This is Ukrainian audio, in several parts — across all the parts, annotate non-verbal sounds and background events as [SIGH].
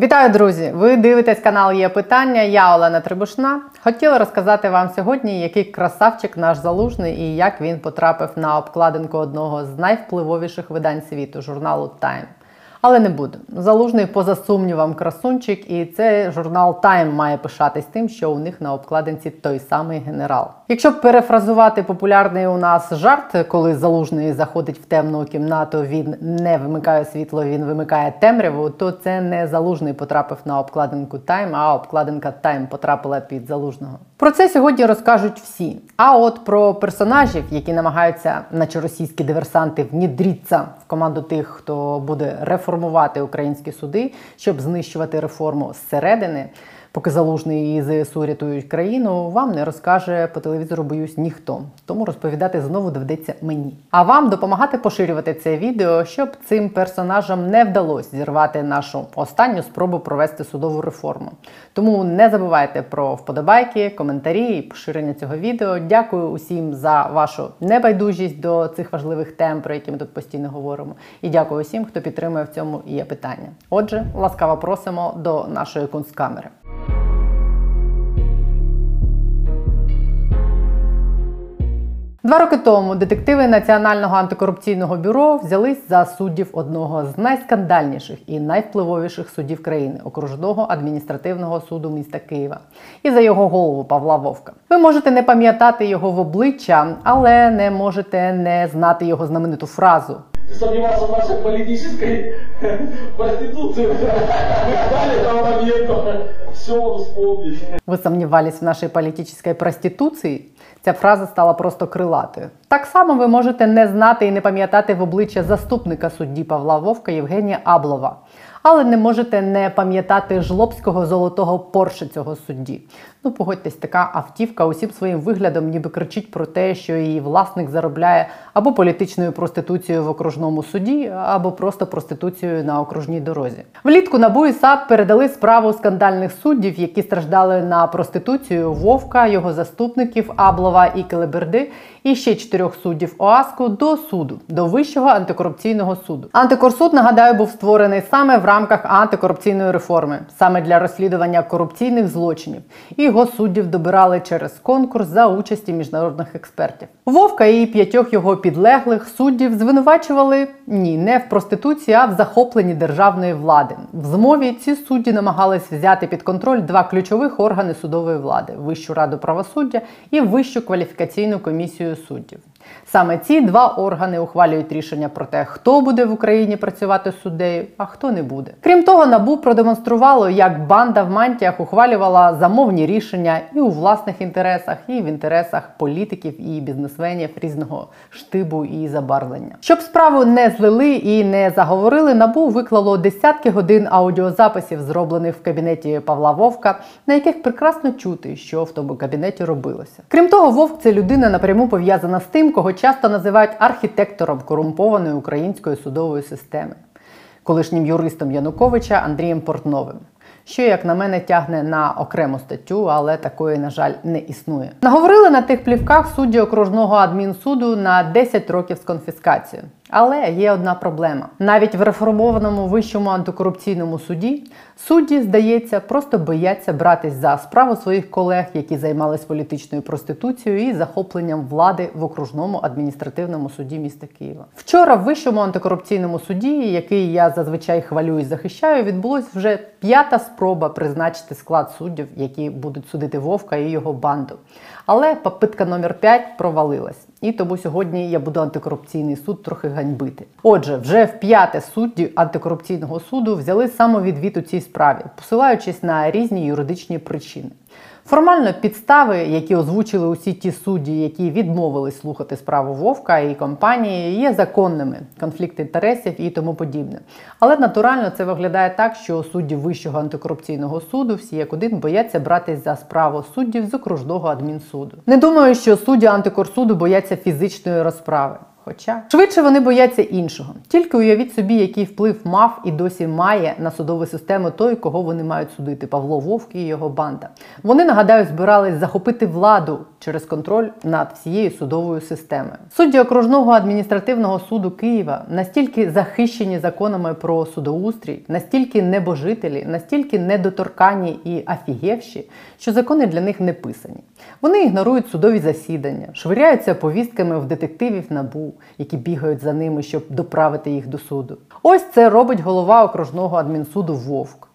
Вітаю, друзі! Ви дивитесь канал Є питання. Я Олена Трибушна. Хотіла розказати вам сьогодні, який красавчик наш залужний і як він потрапив на обкладинку одного з найвпливовіших видань світу журналу Time. Але не буду. Залужний поза сумнівом красунчик, і це журнал Time має пишатись тим, що у них на обкладинці той самий генерал. Якщо перефразувати популярний у нас жарт, коли залужний заходить в темну кімнату, він не вимикає світло, він вимикає темряву, то це не залужний потрапив на обкладинку Time, а обкладинка Time потрапила під залужного. Про це сьогодні розкажуть всі. А от про персонажів, які намагаються, наче російські диверсанти, внідріться в команду тих, хто буде реформувати українські суди, щоб знищувати реформу зсередини. Поки залужний і ЗСУ рятують країну, вам не розкаже по телевізору, боюсь, ніхто. Тому розповідати знову доведеться мені. А вам допомагати поширювати це відео, щоб цим персонажам не вдалося зірвати нашу останню спробу провести судову реформу. Тому не забувайте про вподобайки, коментарі поширення цього відео. Дякую усім за вашу небайдужість до цих важливих тем, про які ми тут постійно говоримо. І дякую усім, хто підтримує в цьому є питання. Отже, ласкаво просимо до нашої кунсткамери. Два роки тому детективи Національного антикорупційного бюро взялись за суддів одного з найскандальніших і найвпливовіших судів країни окружного адміністративного суду міста Києва і за його голову Павла Вовка. Ви можете не пам'ятати його в обличчя, але не можете не знати його знамениту фразу. сомневался в нашей политической [LAUGHS] проституции. Мы ждали этого момента. Все вспомнить. Вы сомневались в нашій політичній проституції? Ця фраза стала просто крилатою. Так само ви можете не знати і не пам'ятати в обличчя заступника судді Павла Вовка Євгенія Аблова, але не можете не пам'ятати жлобського золотого порше цього судді. Ну, погодьтесь, така автівка усім своїм виглядом ніби кричить про те, що її власник заробляє або політичною проституцією в окружному суді, або просто проституцією на окружній дорозі. Влітку НАБУ і САП передали справу скандальних суддів, які страждали на проституцію Вовка, його заступників Аблова і Келеберди, і ще чотирьох суддів ОАСКу до суду, до Вищого антикорупційного суду. Антикорсуд, нагадаю, був створений саме в рамках антикорупційної реформи, саме для розслідування корупційних злочинів. І його суддів добирали через конкурс за участі міжнародних експертів. Вовка і п'ятьох його підлеглих суддів звинувачували ні, не в проституції, а в захопленні державної влади. В змові ці судді намагались взяти під контроль два ключових органи судової влади Вищу раду правосуддя і Вищу кваліфікаційну комісію суддів. Саме ці два органи ухвалюють рішення про те, хто буде в Україні працювати суддею, а хто не буде. Крім того, набу продемонструвало, як банда в мантіях ухвалювала замовні рішення і у власних інтересах, і в інтересах політиків і бізнесменів різного штибу і забарвлення. Щоб справу не злили і не заговорили, набу виклало десятки годин аудіозаписів, зроблених в кабінеті Павла Вовка, на яких прекрасно чути, що в тому кабінеті робилося. Крім того, Вовк це людина напряму пов'язана з тим, кого часто називають архітектором корумпованої української судової системи, колишнім юристом Януковича Андрієм Портновим. Що, як на мене, тягне на окрему статтю, але такої, на жаль, не існує. Наговорили на тих плівках судді окружного адмінсуду на 10 років з конфіскацією. Але є одна проблема: навіть в реформованому вищому антикорупційному суді судді, здається, просто бояться братись за справу своїх колег, які займались політичною проституцією і захопленням влади в окружному адміністративному суді міста Києва. Вчора в вищому антикорупційному суді, який я зазвичай хвалю і захищаю, відбулась вже п'ята спроба призначити склад суддів, які будуть судити Вовка і його банду. Але попитка номер 5 провалилась. І тому сьогодні я буду антикорупційний суд трохи ганьбити. Отже, вже в п'яте судді антикорупційного суду взяли самовідвід у цій справі, посилаючись на різні юридичні причини. Формально підстави, які озвучили усі ті судді, які відмовились слухати справу Вовка і компанії, є законними, конфлікт інтересів і тому подібне. Але натурально це виглядає так, що судді Вищого антикорупційного суду всі як один бояться братись за справу суддів з окружного адмінсуду. Не думаю, що судді антикорсуду бояться фізичної розправи. Хоча швидше вони бояться іншого. Тільки уявіть собі, який вплив мав і досі має на судову систему той, кого вони мають судити Павло Вовк і його банда. Вони нагадаю, збирались захопити владу через контроль над всією судовою системою. Судді окружного адміністративного суду Києва настільки захищені законами про судоустрій, настільки небожителі, настільки недоторкані і афігевші, що закони для них не писані. Вони ігнорують судові засідання, швиряються повістками в детективів набу, які бігають за ними, щоб доправити їх до суду. Ось це робить голова окружного адмінсуду Вовк.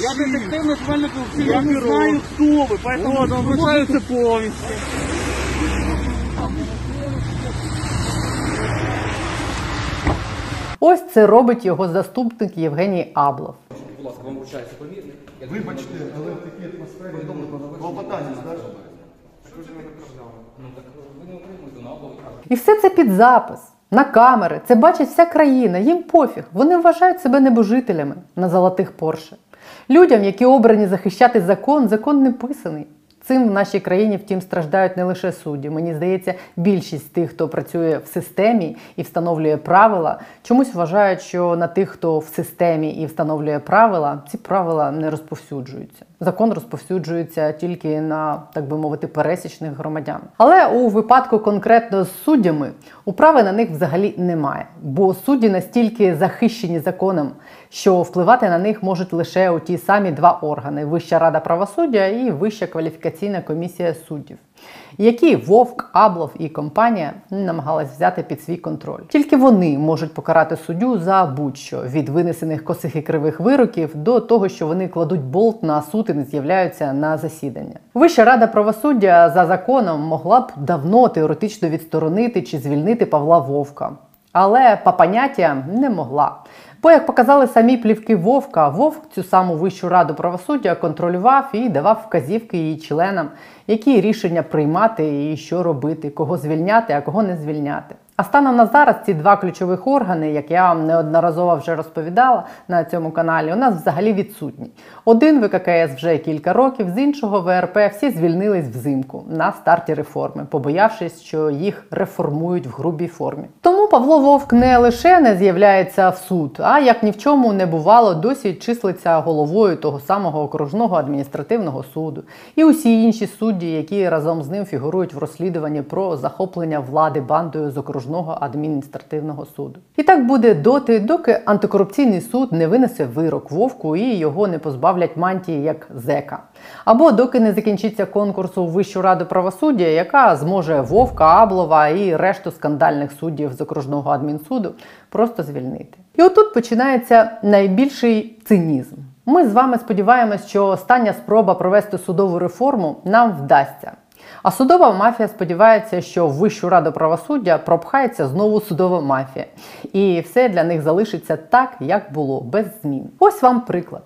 Я детектив національної поліції, я не знаю, хто ви, поэтому обращаюся повністю. Ось це робить його заступник Євгеній Аблов. Будь ласка, вам вручається помірник. Вибачте, але в такій атмосфері клопотання скажете. Ну так ви не отримуєте на область. І все це під запис. На камери, це бачить вся країна, їм пофіг. Вони вважають себе небожителями на золотих Порше. Людям, які обрані захищати закон, закон не писаний. Цим в нашій країні, втім, страждають не лише судді. Мені здається, більшість тих, хто працює в системі і встановлює правила, чомусь вважають, що на тих, хто в системі і встановлює правила, ці правила не розповсюджуються. Закон розповсюджується тільки на, так би мовити, пересічних громадян. Але у випадку конкретно з суддями управи на них взагалі немає, бо судді настільки захищені законом, що впливати на них можуть лише у ті самі два органи: Вища рада правосуддя і Вища кваліфікаційна комісія суддів, які Вовк, Аблов і компанія намагалась взяти під свій контроль. Тільки вони можуть покарати суддю за будь-що від винесених косих і кривих вироків до того, що вони кладуть болт на суд і не з'являються на засідання. Вища рада правосуддя за законом могла б давно теоретично відсторонити чи звільнити Павла Вовка. Але по не могла. Бо, як показали самі плівки Вовка, Вовк цю саму Вищу раду правосуддя контролював і давав вказівки її членам, які рішення приймати і що робити, кого звільняти, а кого не звільняти. А станом на зараз ці два ключових органи, як я вам неодноразово вже розповідала на цьому каналі, у нас взагалі відсутні. Один ВККС вже кілька років, з іншого ВРП всі звільнились взимку на старті реформи, побоявшись, що їх реформують в грубій формі. Тому Павло Вовк не лише не з'являється в суд, а як ні в чому не бувало, досі числиться головою того самого окружного адміністративного суду і усі інші судді, які разом з ним фігурують в розслідуванні про захоплення влади бандою з окружного адміністративного суду. І так буде доти, доки антикорупційний суд не винесе вирок вовку і його не позбавлять мантії як зека. Або доки не закінчиться конкурс у Вищу раду правосуддя, яка зможе Вовка, Аблова і решту скандальних суддів з окружного адмінсуду просто звільнити. І отут починається найбільший цинізм. Ми з вами сподіваємось, що остання спроба провести судову реформу нам вдасться. А судова мафія сподівається, що в Вищу раду правосуддя пропхається знову судова мафія, і все для них залишиться так, як було, без змін. Ось вам приклад.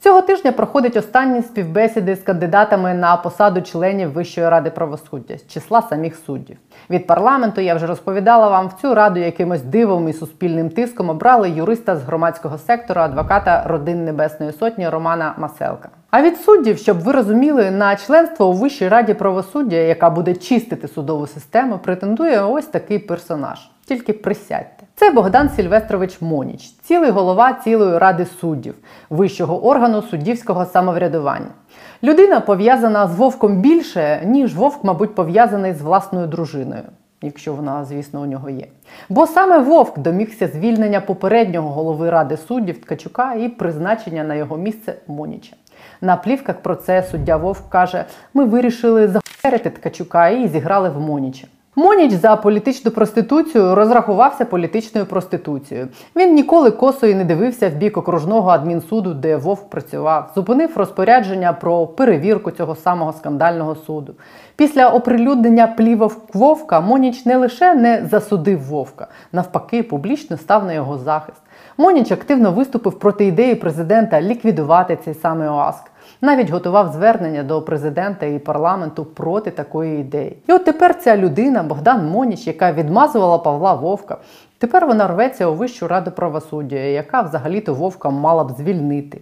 Цього тижня проходять останні співбесіди з кандидатами на посаду членів Вищої ради правосуддя з числа самих суддів. Від парламенту я вже розповідала вам в цю раду якимось дивом і суспільним тиском обрали юриста з громадського сектору, адвоката родин Небесної Сотні Романа Маселка. А від суддів, щоб ви розуміли, на членство у Вищій раді правосуддя, яка буде чистити судову систему, претендує ось такий персонаж. Тільки присядьте. Це Богдан Сільвестрович Моніч, цілий голова цілої ради суддів, вищого органу суддівського самоврядування. Людина пов'язана з вовком більше, ніж вовк, мабуть, пов'язаний з власною дружиною. Якщо вона, звісно, у нього є. Бо саме Вовк домігся звільнення попереднього голови ради суддів Ткачука і призначення на його місце Моніча. На плівках про це суддя Вовк каже: ми вирішили захуярити Ткачука і зіграли в Моніча. Моніч за політичну проституцію розрахувався політичною проституцією. Він ніколи косою не дивився в бік окружного адмінсуду, де Вовк працював, зупинив розпорядження про перевірку цього самого скандального суду. Після оприлюднення плівок Вовка Моніч не лише не засудив Вовка, навпаки, публічно став на його захист. Моніч активно виступив проти ідеї президента ліквідувати цей самий ОАСК. Навіть готував звернення до президента і парламенту проти такої ідеї. І от тепер ця людина, Богдан Моніч, яка відмазувала Павла Вовка, тепер вона рветься у Вищу раду правосуддя, яка взагалі-то Вовка мала б звільнити.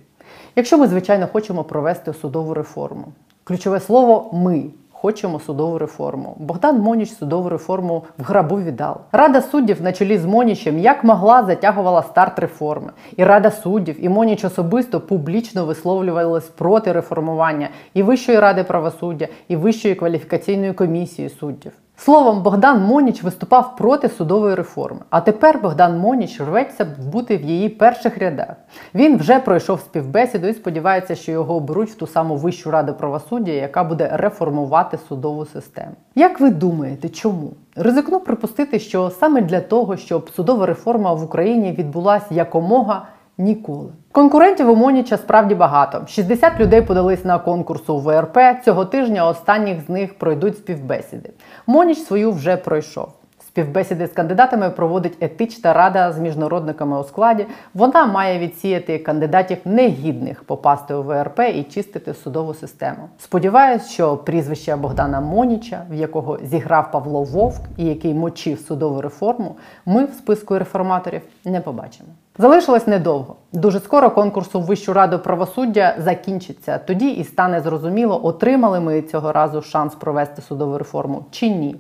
Якщо ми, звичайно, хочемо провести судову реформу. Ключове слово ми хочемо судову реформу. Богдан Моніч судову реформу в грабу віддав. Рада суддів на чолі з Монічем як могла затягувала старт реформи. І Рада суддів, і Моніч особисто публічно висловлювались проти реформування і Вищої ради правосуддя, і Вищої кваліфікаційної комісії суддів. Словом, Богдан Моніч виступав проти судової реформи. А тепер Богдан Моніч рветься бути в її перших рядах. Він вже пройшов співбесіду і сподівається, що його оберуть в ту саму Вищу раду правосуддя, яка буде реформувати судову систему. Як ви думаєте, чому? Ризикну припустити, що саме для того, щоб судова реформа в Україні відбулася якомога ніколи. Конкурентів у Моніча справді багато. 60 людей подались на конкурс у ВРП. Цього тижня останніх з них пройдуть співбесіди. Моніч свою вже пройшов. Співбесіди з кандидатами проводить етична рада з міжнародниками у складі. Вона має відсіяти кандидатів негідних попасти у ВРП і чистити судову систему. Сподіваюсь, що прізвище Богдана Моніча, в якого зіграв Павло Вовк і який мочив судову реформу, ми в списку реформаторів не побачимо. Залишилось недовго. Дуже скоро конкурс у Вищу раду правосуддя закінчиться. Тоді і стане зрозуміло, отримали ми цього разу шанс провести судову реформу чи ні.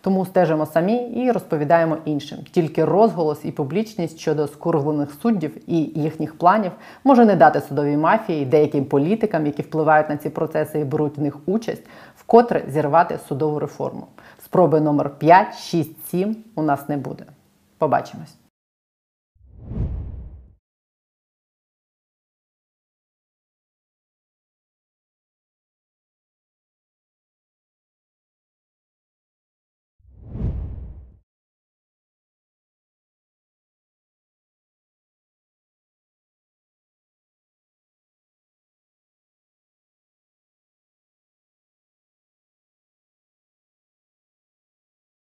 Тому стежимо самі і розповідаємо іншим. Тільки розголос і публічність щодо скурвлених суддів і їхніх планів може не дати судовій мафії, деяким політикам, які впливають на ці процеси і беруть в них участь, вкотре зірвати судову реформу. Спроби номер 5, 6, 7 у нас не буде. Побачимось.